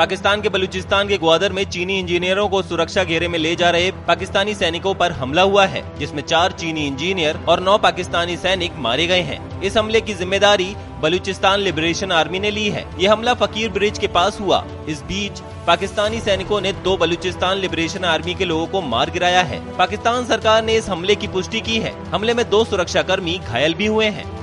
पाकिस्तान के बलूचिस्तान के ग्वादर में चीनी इंजीनियरों को सुरक्षा घेरे में ले जा रहे पाकिस्तानी सैनिकों पर हमला हुआ है, जिसमें चार चीनी इंजीनियर और नौ पाकिस्तानी सैनिक मारे गए हैं। इस हमले की ज़िम्मेदारी बलूचिस्तान लिबरेशन आर्मी ने ली है। ये हमला फकीर ब्रिज के पास हुआ। इस बीच, पाकिस्तानी सैनिकों ने दो बलूचिस्तान लिबरेशन आर्मी के लोगों को मार गिराया है। पाकिस्तान सरकार ने इस हमले की पुष्टि की है। हमले में दो सुरक्षा कर्मी घायल भी हुए हैं।